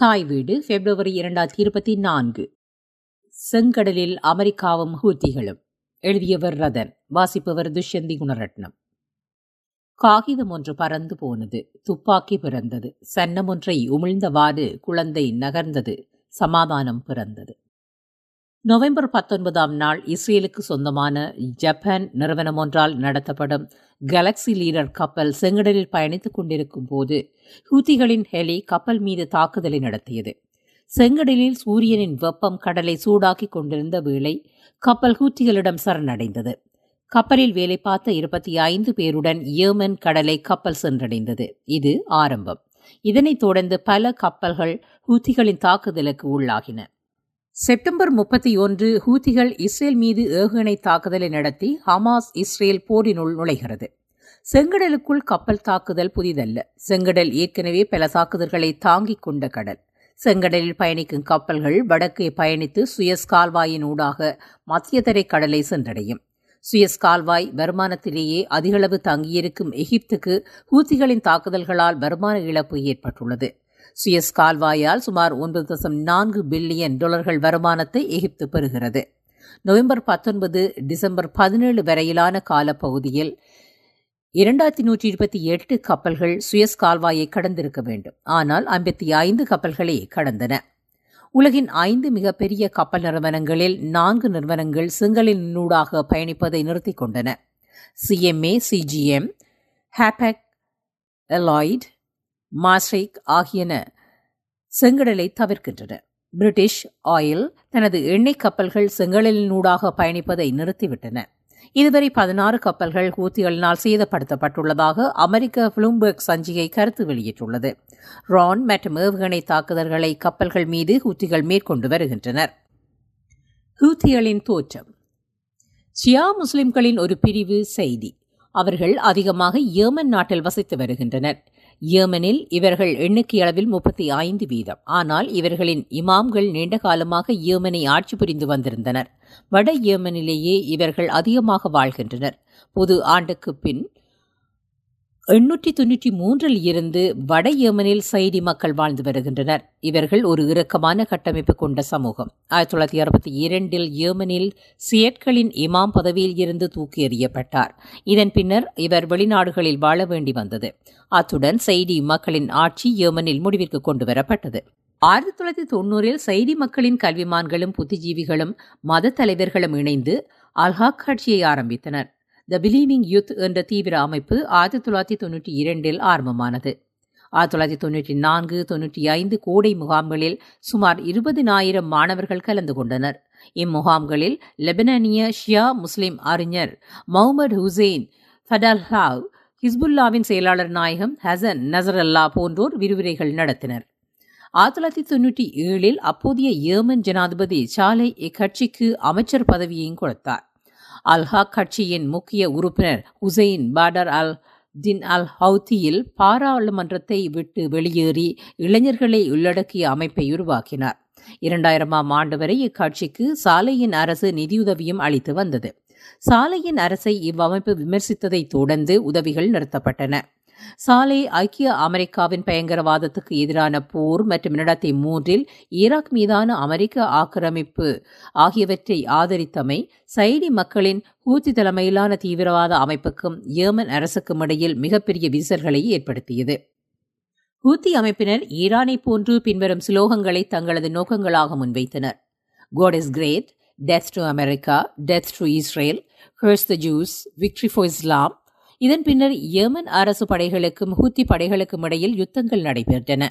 தாய் வீடு பிப்ரவரி இரண்டாயிரத்தி இருபத்தி நான்கு. செங்கடலில் அமெரிக்காவும் ஹூத்திகளும். எழுதியவர் ரதன் வாசிப்பவர் துஷ்யந்தி குணரட்னம். காகிதம் ஒன்று பறந்து போனது துப்பாக்கி பிறந்தது. சன்னம் ஒன்றை உமிழ்ந்தவாறு குழந்தை நகர்ந்தது சமாதானம் பிறந்தது. நவம்பர் பத்தொன்பதாம் நாள் இஸ்ரேலுக்கு சொந்தமான ஜப்பான் நிறுவனம் ஒன்றால் நடத்தப்படும் கேலக்சி லீடர் கப்பல் செங்கடலில் பயணித்துக் கொண்டிருக்கும் போது ஹூத்திகளின் ஹெலி கப்பல் மீது தாக்குதலை நடத்தியது. செங்கடலில் சூரியனின் வெப்பம் கடலை சூடாக்கிக் கொண்டிருந்த வேளை கப்பல் ஹூத்திகளிடம் சரணடைந்தது. கப்பலில் வேலை பார்த்த இருபத்தி ஐந்து பேருடன் ஏமன் கடலை கப்பல் சென்றடைந்தது. இது ஆரம்பம். இதனைத் தொடர்ந்து பல கப்பல்கள் ஹூத்திகளின் தாக்குதலுக்கு உள்ளாகின. செப்டம்பர் முப்பத்தி ஒன்று ஹூத்திகள் இஸ்ரேல் மீது ஏகுணை தாக்குதலை நடத்தி ஹமாஸ் இஸ்ரேல் போரினுள் நுழைகிறது. செங்கடலுக்குள் கப்பல் தாக்குதல் புதிதல்ல. செங்கடல் ஏற்கனவே பல தாக்குதல்களை தாங்கிக் கொண்ட கடல். செங்கடலில் பயணிக்கும் கப்பல்கள் வடக்கே பயணித்து சுயஸ் கால்வாயின் ஊடாக மத்தியதரை கடலை சென்றடையும். சுயஸ் கால்வாய் வருமானத்திலேயே அதிகளவு தங்கியிருக்கும் எகிப்துக்கு ஹூத்திகளின் தாக்குதல்களால் வருமான இழப்பு ஏற்பட்டுள்ளது. சுயஸ் கால்வாயால் சுமார் ஒன்பது தசம் நான்கு பில்லியன் டாலர்கள் வருமானத்தை எகிப்து பெறுகிறது. நவம்பர் பத்தொன்பது டிசம்பர் பதினேழு வரையிலான காலப்பகுதியில் இரண்டாயிரத்தி நூற்றி இருபத்தி எட்டு கப்பல்கள் சுயஸ் கால்வாயை கடந்திருக்க வேண்டும். ஆனால் ஐம்பத்தி ஐந்து கப்பல்களே கடந்தன. உலகின் ஐந்து மிகப்பெரிய கப்பல் நிறுவனங்களில் நான்கு நிறுவனங்கள் செங்கலினூடாக பயணிப்பதை நிறுத்திக் கொண்டன. சிஎம்ஏ சிஜிஎம் ஹேபக் எலாய்ட் மாஸ்ரிக் ஆகியன செங்கடலை தவிர்க்கின்றன. பிரிட்டிஷ் ஆயில் தனது எண்ணெய் கப்பல்கள் செங்கடலினூடாக பயணிப்பதை நிறுத்திவிட்டன. இதுவரை பதினாறு கப்பல்கள் ஹூத்திகளினால் சேதப்படுத்தப்பட்டுள்ளதாக அமெரிக்க புளூம்பர்க் சஞ்சிகை கருத்து வெளியிட்டுள்ளது. ரான் மற்றும் ஏவுகணை தாக்குதல்களை கப்பல்கள் மீது ஹூத்திகள் மேற்கொண்டு வருகின்றனர். ஹூத்திகளின் தோற்றம். ஷியா முஸ்லிம்களின் ஒரு பிரிவு செய்தி. அவர்கள் அதிகமாக ஏமன் நாட்டில் வசித்து வருகின்றனர். ஏமனில் இவர்கள் எண்ணிக்கையளவில் முப்பத்தி ஐந்து வீதம். ஆனால் இவர்களின் இமாம்கள் நீண்ட காலமாக ஏமனை ஆட்சி புரிந்து வந்திருந்தனர். வட ஏமனிலேயே இவர்கள் அதிகமாக வாழ்கின்றனர். பொது ஆண்டுக்கு பின் எண்ணூற்றி தொன்னூற்றி மூன்றில் இருந்து வட ஏமனில் சைடி மக்கள் வாழ்ந்து வருகின்றனர். இவர்கள் ஒரு இறுக்கமான கட்டமைப்பு கொண்ட சமூகம். ஆயிரத்தி தொள்ளாயிரத்தி அறுபத்தி இரண்டில் ஏமனில் சியட்களின் இமாம் பதவியில் இருந்து தூக்கி எறியப்பட்டார். இதன் பின்னர் இவர் வெளிநாடுகளில் வாழ வேண்டி வந்தது. அத்துடன் சைடி மக்களின் ஆட்சி ஏமனில் முடிவிற்கு கொண்டு வரப்பட்டது. ஆயிரத்தி தொள்ளாயிரத்தி தொண்ணூறில் சைடி மக்களின் கல்விமான்களும் புத்திஜீவிகளும் மத தலைவர்களும் இணைந்து அல்ஹாக் கட்சியை ஆரம்பித்தனர். த பிலீவிங் யூத் என்ற தீவிர அமைப்பு ஆயிரத்தி தொள்ளாயிரத்தி தொன்னூற்றி இரண்டில் ஆரம்பமானது. ஆயிரத்தி தொள்ளாயிரத்தி தொன்னூற்றி நான்கு தொன்னூற்றி ஐந்து கோடை முகாம்களில் சுமார் இருபதினாயிரம் மாணவர்கள் கலந்து கொண்டனர். இம்முகாம்களில் லெபனானிய ஷியா முஸ்லிம் அறிஞர் மொஹமது ஹுசேன் ஃபடல்ஹாவ் ஹிஸ்புல்லாவின் செயலாளர் நாயகம் ஹசன் நசரல்லா போன்றோர் விரிவுரைகள் நடத்தினர். ஆயிரத்தி தொள்ளாயிரத்தி தொன்னூற்றி ஏழில் அப்போதைய ஏமன் ஜனாதிபதி சாலை இக்கட்சிக்கு அமைச்சர் பதவியையும் கொடுத்தார். அல்ஹாக் கட்சியின் முக்கிய உறுப்பினர் ஹுசைன் பாடர் அல் தின் அல் ஹவுத்தியில் பாராளுமன்றத்தை விட்டு வெளியேறி இளைஞர்களை உள்ளடக்கிய அமைப்பை உருவாக்கினார். இரண்டாயிரமாம் ஆண்டு வரை இக்கட்சிக்கு சாலையின் அரசு நிதியுதவியும் அளித்து வந்தது. சாலையின் அரசை இவ்வமைப்பு விமர்சித்ததை தொடர்ந்து உதவிகள் நிறுத்தப்பட்டன. சாலை ஐக்கிய அமெரிக்காவின் பயங்கரவாதத்துக்கு எதிரான போர் மற்றும் இரண்டாயிரத்தி மூன்றில் ஈராக் மீதான அமெரிக்க ஆக்கிரமிப்பு ஆகியவற்றை ஆதரித்தமை சைடி மக்களின் ஹூத்தி தலைமையிலான தீவிரவாத அமைப்புக்கும் ஏமன் அரசுக்கும் இடையில் மிகப்பெரிய விரிசல்களை ஏற்படுத்தியது. ஹூத்தி அமைப்பினர் ஈரானை போன்று பின்வரும் சுலோகங்களை தங்களது நோக்கங்களாக முன்வைத்தனர். God is great death to America death to Israel curse the Jews victory for Islam இதன் பின்னர் ஏமன் அரசு படைகளுக்கும் ஹூத்தி படைகளுக்கும் இடையில் யுத்தங்கள் நடைபெற்றன.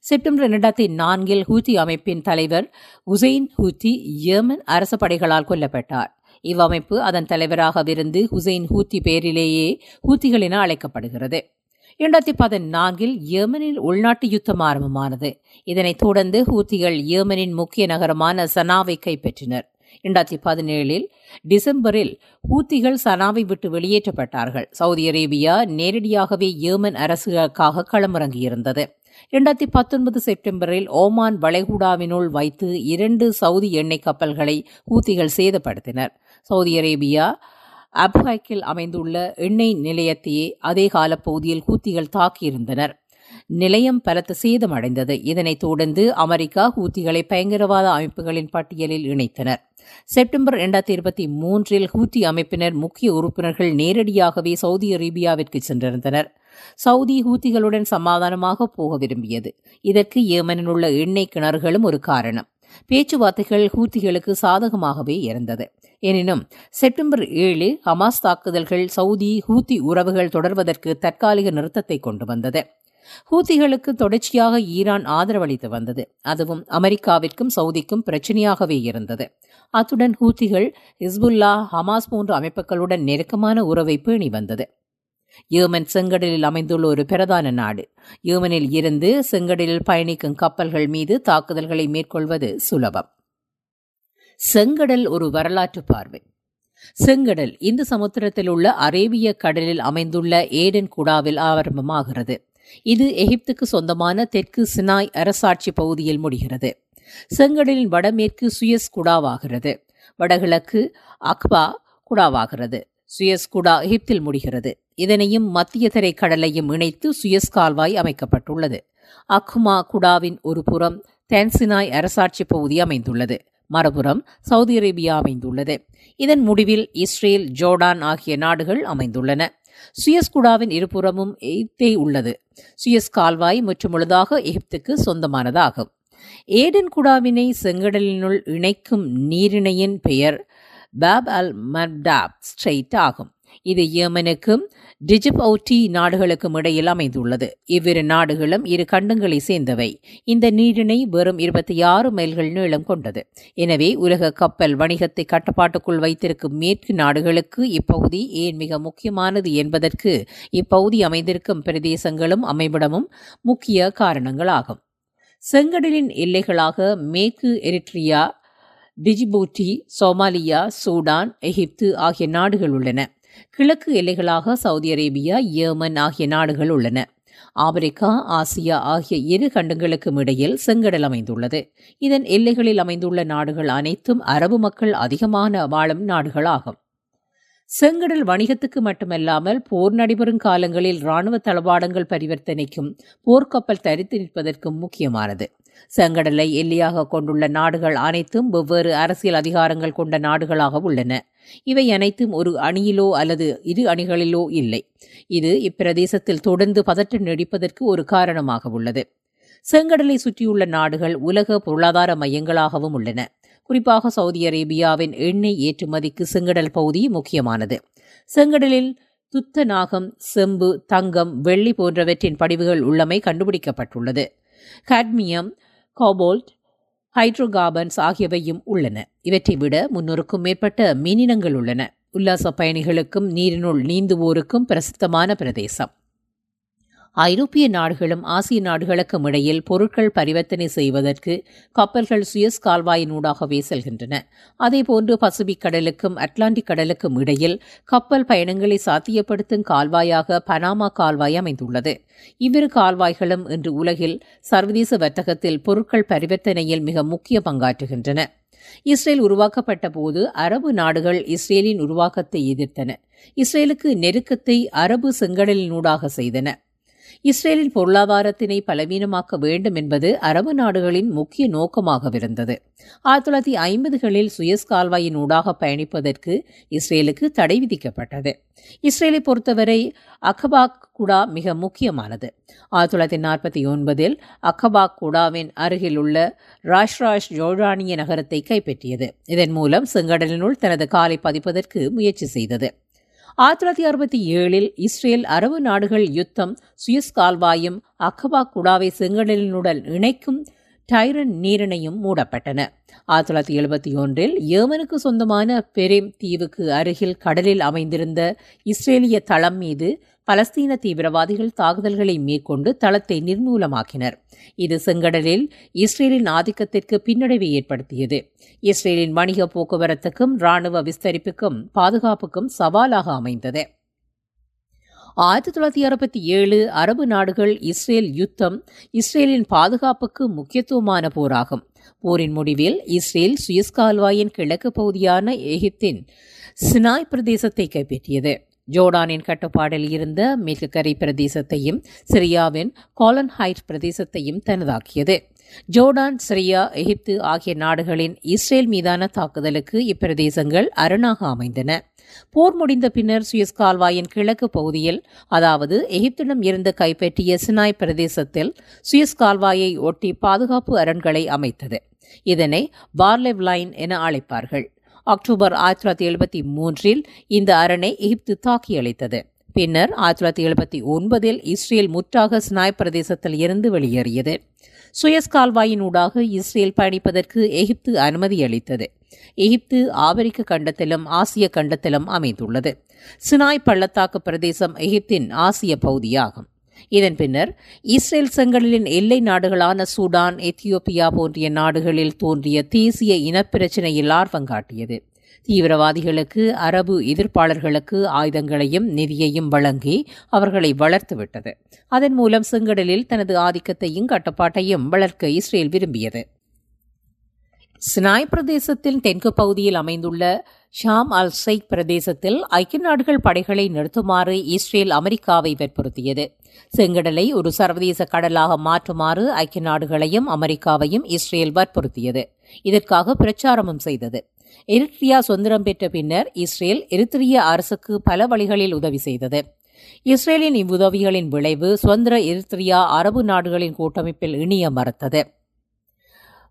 செப்டம்பர் இரண்டாயிரத்தி நான்கில் ஹூத்தி அமைப்பின் தலைவர் உசைன் ஹூத்தி ஏமன் அரசு படைகளால் கொல்லப்பட்டார். இவ்வமைப்பு அதன் தலைவராகவிருந்து ஹுசைன் ஹூத்தி பேரிலேயே ஹூத்திகள் என அழைக்கப்படுகிறது. இரண்டாயிரத்தி பதினான்கில் ஏமனில் உள்நாட்டு யுத்தம் ஆரம்பமானது. இதனைத் தொடர்ந்து ஹூத்திகள் ஏமனின் முக்கிய நகரமான சனாவை கைப்பற்றினர். இரண்டாயிரத்தி பதினேழில் டிசம்பரில் ஹூத்திகள் சனாவை விட்டு வெளியேற்றப்பட்டார்கள். சவுதி அரேபியா நேரடியாகவே ஏமன் அரசுகளுக்காக களமிறங்கியிருந்தது. இரண்டாயிரத்தி பத்தொன்பது செப்டம்பரில் ஓமான் வளைகுடாவினுள் வைத்து இரண்டு சவுதி எண்ணெய் கப்பல்களை ஹூத்திகள் சேதப்படுத்தினர். சவுதி அரேபியா அப்ஹாக்கில் அமைந்துள்ள எண்ணெய் நிலையத்தையே அதே காலப்பகுதியில் ஹூத்திகள் தாக்கியிருந்தனர். நிலையம் பலத்த சேதமடைந்தது. இதனைத் தொடர்ந்து அமெரிக்கா ஹூத்திகளை பயங்கரவாத அமைப்புகளின் பட்டியலில் இணைத்தனர். செப்டம்பர் இரண்டாயிரத்தி இருபத்தி மூன்றில் ஹூத்தி அமைப்பினர் முக்கிய உறுப்பினர்கள் நேரடியாகவே சவுதி அரேபியாவிற்கு சென்றிருந்தனர். சவுதி ஹூத்திகளுடன் சமாதானமாக போக விரும்பியது. இதற்கு ஏமனில் உள்ள எண்ணெய் கிணறுகளும் ஒரு காரணம். பேச்சுவார்த்தைகள் ஹூத்திகளுக்கு சாதகமாகவே இருந்தது. எனினும் செப்டம்பர் ஏழு ஹமாஸ் தாக்குதல்கள் சவுதி ஹூத்தி உறவுகள் தொடர்வதற்கு தற்காலிக நிறுத்தத்தை கொண்டு வந்தது. ஹூத்திகளுக்கு தொடர்ச்சியாக ஈரான் ஆதரவளித்து வந்தது. அதுவும் அமெரிக்காவிற்கும் சவுதிக்கும் பிரச்சனையாகவே இருந்தது. அத்துடன் ஹூத்திகள் ஹிஸ்புல்லா ஹமாஸ் போன்ற அமைப்புகளுடன் நெருக்கமான உறவை பேணி வந்தது. யேமன் செங்கடலில் அமைந்துள்ள ஒரு பிரதான நாடு. யேமனில் இருந்து செங்கடலில் பயணிக்கும் கப்பல்கள் மீது தாக்குதல்களை மேற்கொள்வது சுலபம். செங்கடல் ஒரு வரலாற்று பார்வை. செங்கடல் இந்து சமுத்திரத்தில் உள்ள அரேபிய கடலில் அமைந்துள்ள ஏடன் குடாவில் ஆரம்பமாகிறது. இது எகிப்துக்கு சொந்தமான தெற்கு சினாய் அரசாட்சி பகுதியில் முடிகிறது. செங்கடலின் வடமேற்கு சுயஸ் குடாவாகிறது. வடகிழக்கு அக்பா குடாவாகிறது. சுயஸ் குடா எகிப்தில் முடிகிறது. இதனையும் மத்திய தரை கடலையும் இணைத்து சுயஸ் கால்வாய் அமைக்கப்பட்டுள்ளது. அக்மா குடாவின் ஒரு புறம் தென்சினாய் அரசாட்சி பகுதி அமைந்துள்ளது. மறுபுறம் சவுதி அரேபியா அமைந்துள்ளது. இதன் முடிவில் இஸ்ரேல் ஜோர்டான் ஆகிய நாடுகள் அமைந்துள்ளன. சுயஸ்குடாவின் இருபுறமும் எகிப்தே உள்ளது. சுயஸ் கால்வாய் மற்றும் முழுதாக எகிப்துக்கு சொந்தமானதாகும். ஏடன் குடாவினை செங்கடலினுள் இணைக்கும் நீரிணையின் பெயர் பாப் அல் மர்டாப் ஸ்ட்ரெயிட் ஆகும். இது யேமனுக்கும் டிஜிபௌட்டி நாடுகளுக்கும் இடையில் அமைந்துள்ளது. இவ்விரு நாடுகளும் இரு கண்டங்களை சேர்ந்தவை. இந்த நீரிணை வெறும் இருபத்தி ஆறு மைல்கள் நீளம் கொண்டது. எனவே உலக கப்பல் வணிகத்தை கட்டுப்பாட்டுக்குள் வைத்திருக்கும் மேற்கு நாடுகளுக்கு இப்பகுதி ஏன் மிக முக்கியமானது என்பதற்கு இப்பகுதி அமைந்திருக்கும் பிரதேசங்களும் அமைவிடமும் முக்கிய காரணங்களாகும். செங்கடலின் எல்லைகளாக மேற்கு Eritrea Djibouti Somalia Sudan Egypt ஆகிய நாடுகள் உள்ளன. கிழக்கு எல்லைகளாக சவுதி அரேபியா ஏமன் ஆகிய நாடுகள் உள்ளன. ஆப்பிரிக்கா ஆசியா ஆகிய இரு கண்டங்களுக்கும் இடையில் செங்கடல் அமைந்துள்ளது. இதன் எல்லைகளில் அமைந்துள்ள நாடுகள் அனைத்தும் அரபு மக்கள் அதிகமான வாழும் நாடுகளாகும். செங்கடல் வணிகத்துக்கு மட்டுமல்லாமல் போர் நடைபெறும் காலங்களில் இராணுவ தளவாடங்கள் பரிவர்த்தனைக்கும் போர்க்கப்பல் தரித்து நிற்பதற்கும் முக்கியமானது. செங்கடலை எல்லையாக கொண்டுள்ள நாடுகள் அனைத்தும் வெவ்வேறு அரசியல் அதிகாரங்கள் கொண்ட நாடுகளாக உள்ளன. இவை அனைத்தும் ஒரு அணியிலோ அல்லது இரு அணிகளிலோ இல்லை. இது இப்பிரதேசத்தில் தொடர்ந்து பதற்றம் நீடிப்பதற்கு ஒரு காரணமாக உள்ளது. செங்கடலை சுற்றியுள்ள நாடுகள் உலக பொருளாதார மையங்களாகவும் உள்ளன. குறிப்பாக சவுதி அரேபியாவின் எண்ணெய் ஏற்றுமதிக்கு செங்கடல் பகுதி முக்கியமானது. செங்கடலில் துத்த நாகம் செம்பு தங்கம் வெள்ளி போன்றவற்றின் படிவுகள் உள்ளமை கண்டுபிடிக்கப்பட்டுள்ளது. காட்மியம் காபோல்ட் ஹைட்ரோகார்பன்ஸ் ஆகியவையும் உள்ளன. இவற்றை விட முன்னூறுக்கும் மேற்பட்ட மீனினங்கள் உள்ளன. உல்லாச பயணிகளுக்கும் நீரினுள் நீந்துவோருக்கும் பிரசித்தமான பிரதேசம். ஐரோப்பிய நாடுகளும் ஆசிய நாடுகளுக்கும் இடையில் பொருட்கள் பரிவர்த்தனை செய்வதற்கு கப்பல்கள் சுயஸ் கால்வாயினூடாகவே செல்கின்றன. அதேபோன்று பசிபிக் கடலுக்கும் அட்லாண்டிக் கடலுக்கும் இடையில் கப்பல் பயணங்களை சாத்தியப்படுத்தும் கால்வாயாக பனாமா கால்வாய் அமைந்துள்ளது. இவ்விரு கால்வாய்களும் இன்று உலகில் சர்வதேச வர்த்தகத்தில் பொருட்கள் பரிவர்த்தனையில் மிக முக்கிய பங்காற்றுகின்றன. இஸ்ரேல் உருவாக்கப்பட்ட போது அரபு நாடுகள் இஸ்ரேலின் உருவாக்கத்தை எதிர்த்தன. இஸ்ரேலுக்கு நெருக்கத்தை அரபு செங்கடலினூடாக செய்தன. இஸ்ரேலின் பொருளாதாரத்தினை பலவீனமாக்க வேண்டும் என்பது அரபு நாடுகளின் முக்கிய நோக்கமாகவிருந்தது. ஆயிரத்தி தொள்ளாயிரத்தி ஐம்பதுகளில் சுயஸ் கால்வாயின் ஊடாக பயணிப்பதற்கு இஸ்ரேலுக்கு தடை விதிக்கப்பட்டது. இஸ்ரேலை பொறுத்தவரை அகபாக் குடா மிக முக்கியமானது. ஆயிரத்தி தொள்ளாயிரத்தி நாற்பத்தி ஒன்பதில் அகபாக் குடாவின் அருகிலுள்ள ராஷ்ராஷ் ஜோர்டானிய நகரத்தை கைப்பற்றியது. இதன் மூலம் செங்கடலினுள் தனது காலை பதிப்பதற்கு முயற்சி செய்தது. ஆயிரத்தி தொள்ளாயிரத்தி அறுபத்தி ஏழில் இஸ்ரேல் அரபு நாடுகள் யுத்தம் சுயஸ் கால்வாயும் அகபா குடாவை செங்கடலினுடன் இணைக்கும் டைரன் நீரிணையும் மூடப்பட்டன. ஆயிரத்தி தொள்ளாயிரத்தி எழுபத்தி ஒன்றில் ஏமனுக்கு சொந்தமான பெரேம் தீவுக்கு அருகில் கடலில் அமைந்திருந்த இஸ்ரேலிய தளம் மீது பலஸ்தீன தீவிரவாதிகள் தாக்குதல்களை மேற்கொண்டு தளத்தை நிர்மூலமாக்கினர். இது செங்கடலில் இஸ்ரேலின் ஆதிக்கத்திற்கு பின்னடைவை ஏற்படுத்தியது. இஸ்ரேலின் வணிக போக்குவரத்துக்கும் இராணுவ விஸ்தரிப்புக்கும் பாதுகாப்புக்கும் சவாலாக அமைந்தது. ஆயிரத்தி தொள்ளாயிரத்தி அறுபத்தி ஏழு அரபு நாடுகள் இஸ்ரேல் யுத்தம் இஸ்ரேலின் பாதுகாப்புக்கு முக்கியத்துவமான போராகும். போரின் முடிவில் இஸ்ரேல் சுயஸ் கால்வாயின் கிழக்கு பகுதியான எகிப்தின் சினாய் பிரதேசத்தை கைப்பற்றியது. ஜோர்டானின் கட்டுப்பாடில் இருந்த மேற்கு கரை பிரதேசத்தையும் சிரியாவின் காலன் ஹைட் பிரதேசத்தையும் தனதாக்கியது. ஜோர்டான் சிரியா எகிப்து ஆகிய நாடுகளின் இஸ்ரேல் மீதான தாக்குதலுக்கு இப்பிரதேசங்கள் அரணாக அமைந்தன. போர் முடிந்த பின்னர் சுயஸ் கால்வாயின் கிழக்கு பகுதியில் அதாவது எகிப்திடம் இருந்து கைப்பற்றிய சினாய் பிரதேசத்தில் சுயஸ் கால்வாயை ஒட்டி பாதுகாப்பு அரண்களை அமைத்தது. இதனை பார்லெவ் லைன் என அழைப்பார்கள். அக்டோபர் ஆயிரத்தி தொள்ளாயிரத்தி எழுபத்தி மூன்றில் இந்த அரணை எகிப்து தாக்கியளித்தது பின்னர் ஆயிரத்தி தொள்ளாயிரத்தி எழுபத்தி ஒன்பதில் இஸ்ரேல் முற்றாக சினாய் பிரதேசத்தில் இருந்து வெளியேறியது. சுயஸ் கால்வாயின் ஊடாக இஸ்ரேல் பயணிப்பதற்கு எகிப்து அனுமதி அளித்தது. எகிப்து ஆப்பிரிக்க கண்டத்திலும் ஆசிய கண்டத்திலும் அமைந்துள்ளது. சினாய் பள்ளத்தாக்கு பிரதேசம் எகிப்தின் ஆசிய பகுதியாகும். இதன் பின்னர் இஸ்ரேல் செங்கடலின் எல்லை நாடுகளான சூடான் எத்தியோப்பியா போன்றிய நாடுகளில் தோன்றிய தேசிய இனப்பிரச்சினையில் ஆர்வம் காட்டியது. தீவிரவாதிகளுக்கு அரபு எதிர்ப்பாளர்களுக்கு ஆயுதங்களையும் நிதியையும் வழங்கி அவர்களை வளர்த்துவிட்டது அதன் மூலம் செங்கடலில் தனது ஆதிக்கத்தையும் கட்டுப்பாட்டையும் வளர்க்க இஸ்ரேல் விரும்பியது. சினாய் பிரதேசத்தின் தெற்கு பகுதியில் அமைந்துள்ள ஷாம் அல் சைக் பிரதேசத்தில் ஐக்கிய நாடுகள் படைகளை நிறுத்துமாறு இஸ்ரேல் அமெரிக்காவை வற்புறுத்தியது. செங்கடலை ஒரு சர்வதேச கடலாக மாற்றுமாறு ஐக்கிய நாடுகளையும் அமெரிக்காவையும் இஸ்ரேல் வற்புறுத்தியது. இதற்காக பிரச்சாரமும் செய்தது. எரிட்ரியா சுதந்திரம் பெற்ற பின்னர் இஸ்ரேல் எரித்திரிய அரசுக்கு பல வழிகளில் உதவி செய்தது. இஸ்ரேலின் இவ்வுதவிகளின் விளைவு சுதந்திர எரித்திரியா அரபு நாடுகளின் கூட்டமைப்பில் இணைய மறுத்தது.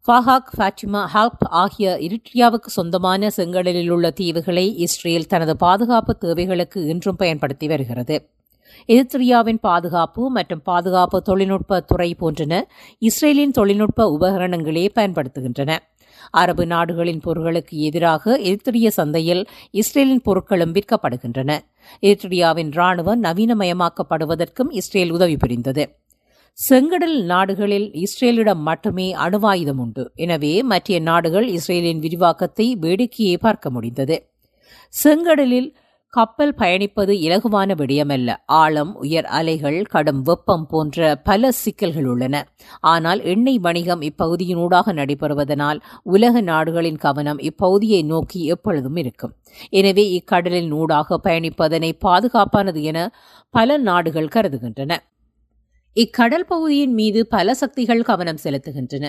ஃபஹாக் ஃபாட்டிமா ஹால்ப் ஆகிய இரிட்ரியாவுக்கு சொந்தமான செங்கடலில் உள்ள தீவுகளை இஸ்ரேல் தனது பாதுகாப்பு தேவைகளுக்கு இன்றும் பயன்படுத்தி வருகிறது. எரித்ரியாவின் பாதுகாப்பு மற்றும் பாதுகாப்பு தொழில்நுட்ப துறை போன்றன இஸ்ரேலின் தொழில்நுட்ப உபகரணங்களே பயன்படுத்துகின்றன. அரபு நாடுகளின் பொருட்களுக்கு எதிராக எரித்திரிய சந்தையில் இஸ்ரேலின் பொருட்களும் விற்கப்படுகின்றன. எரித்ரியாவின் ராணுவம் நவீனமயமாக்கப்படுவதற்கும் இஸ்ரேல் உதவி புரிந்தது. செங்கடல் நாடுகளில் இஸ்ரேலிடம் மட்டுமே அணுவாயுதம் உண்டு. எனவே மற்ற நாடுகள் இஸ்ரேலின் விரிவாக்கத்தை வேடிக்கையை பார்க்க முடிந்தது. செங்கடலில் கப்பல் பயணிப்பது இலகுவான விடயமல்ல. ஆழம் உயர் அலைகள் கடும் வெப்பம் போன்ற பல சிக்கல்கள் உள்ளன. ஆனால் எண்ணெய் வணிகம் இப்பகுதியினூடாக நடைபெறுவதனால் உலக நாடுகளின் கவனம் இப்பகுதியை நோக்கி எப்பொழுதும் இருக்கும். எனவே இக்கடலின் ஊடாக பயணிப்பதனை பாதுகாப்பானது என பல நாடுகள் கருதுகின்றன. இக்கடல் பகுதியின் மீது பல சக்திகள் கவனம் செலுத்துகின்றன.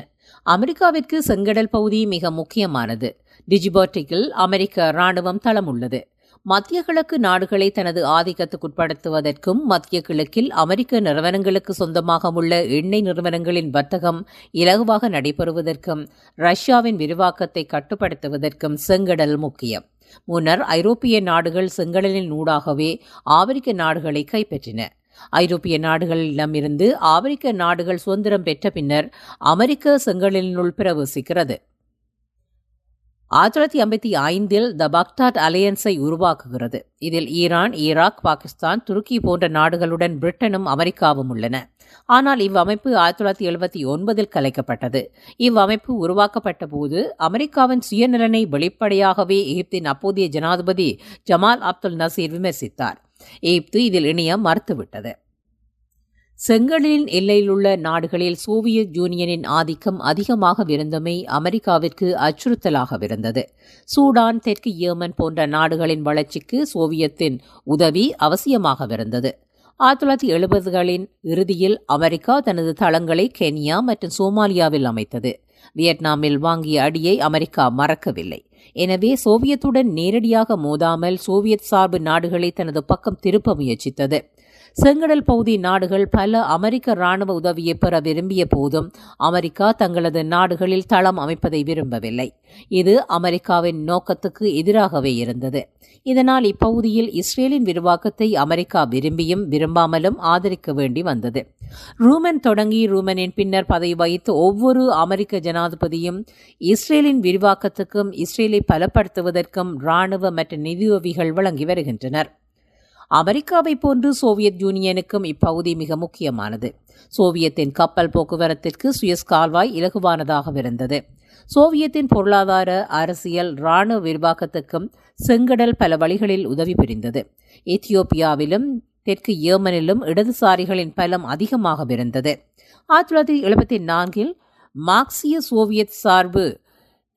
அமெரிக்காவிற்கு செங்கடல் பகுதி மிக முக்கியமானது. டிஜிபாட்டிக்கில் அமெரிக்க ராணுவம் தளம் உள்ளது மத்திய கிழக்கு நாடுகளை தனது ஆதிக்கத்துக்குட்படுத்துவதற்கும் மத்திய கிழக்கில் அமெரிக்க நிறுவனங்களுக்கு சொந்தமாக உள்ள எண்ணெய் நிறுவனங்களின் வர்த்தகம் இலகுவாக நடைபெறுவதற்கும் ரஷ்யாவின் விரிவாக்கத்தை கட்டுப்படுத்துவதற்கும் செங்கடல் முக்கியம். முன்னர் ஐரோப்பிய நாடுகள் செங்கடலின் ஊடாகவே ஆப்பிரிக்க நாடுகளை கைப்பற்றின. ஐரோப்பிய நாடுகளிடமிருந்து ஆப்பிரிக்க நாடுகள் சுதந்திரம் பெற்ற பின்னர் அமெரிக்க செங்கலினுள் பிரவேசிக்கிறது. ஆயிரத்தி தொள்ளாயிரத்தி ஐம்பத்தி ஐந்தில் த பக்தாட் அலையன்ஸை உருவாக்குகிறது. இதில் ஈரான் ஈராக் பாகிஸ்தான் துருக்கி போன்ற நாடுகளுடன் பிரிட்டனும் அமெரிக்காவும் உள்ளன. ஆனால் இவ்வமைப்பு ஆயிரத்தி தொள்ளாயிரத்தி எழுபத்தி ஒன்பதில் கலைக்கப்பட்டது. இவ்வமைப்பு உருவாக்கப்பட்ட போது அமெரிக்காவின் சுயநலனை வெளிப்படையாகவே எகிப்தின் அப்போதைய ஜனாதிபதி ஜமால் அப்துல் நசீர் விமர்சித்தார். எகிப்து இதில் இணைய மறுத்துவிட்டது. செங்கடலின் எல்லையிலுள்ள நாடுகளில் சோவியத் யூனியனின் ஆதிக்கம் அதிகமாகவிருந்தமை அமெரிக்காவிற்கு அச்சுறுத்தலாகவிருந்தது சூடான் தெற்கு ஏமன் போன்ற நாடுகளின் வளர்ச்சிக்கு சோவியத்தின் உதவி அவசியமாகவிருந்தது ஆயிரத்தி தொள்ளாயிரத்தி எழுபதுகளின் இறுதியில் அமெரிக்கா தனது தளங்களை கென்யா மற்றும் சோமாலியாவில் அமைத்தது. வியட்நாமில் வாங்கிய அடியை அமெரிக்கா மறக்கவில்லை. எனவே சோவியத்துடன் நேரடியாக மோதாமல் சோவியத் சார்பு நாடுகளை தனது பக்கம் திருப்ப முயற்சித்தது. செங்கடல் பகுதி நாடுகள் பல அமெரிக்க ராணுவ உதவியை பெற விரும்பிய போதும் அமெரிக்கா தங்களது நாடுகளில் தளம் அமைப்பதை விரும்பவில்லை. இது அமெரிக்காவின் நோக்கத்துக்கு எதிராகவே இருந்தது. இதனால் இப்பகுதியில் இஸ்ரேலின் விரிவாக்கத்தை அமெரிக்கா விரும்பியும் விரும்பாமலும் ஆதரிக்க வேண்டி வந்தது. ரூமன் தொடங்கி ரூமனின் பின்னர் பதவி வகித்த ஒவ்வொரு அமெரிக்க ஜனாதிபதியும் இஸ்ரேலின் விரிவாக்கத்துக்கும் இஸ்ரேலை பலப்படுத்துவதற்கும் ராணுவ மற்றும் நிதியுதவிகள் வழங்கி வருகின்றனர். அமெரிக்காவை போன்று சோவியத் யூனியனுக்கும் இப்பகுதி மிக முக்கியமானது. சோவியத்தின் கப்பல் போக்குவரத்திற்கு சுயஸ் கால்வாய் இலகுவானதாக இருந்தது. சோவியத்தின் பொருளாதார அரசியல் இராணுவ விரிவாக்கத்துக்கும் செங்கடல் பல வழிகளில் உதவி புரிந்தது. எத்தியோப்பியாவிலும் தெற்கு ஏமனிலும் இடதுசாரிகளின் பலம் அதிகமாக இருந்தது. ஆயிரத்தி தொள்ளாயிரத்தி எழுபத்தி நான்கில் மார்க்சிய சோவியத் சார்பு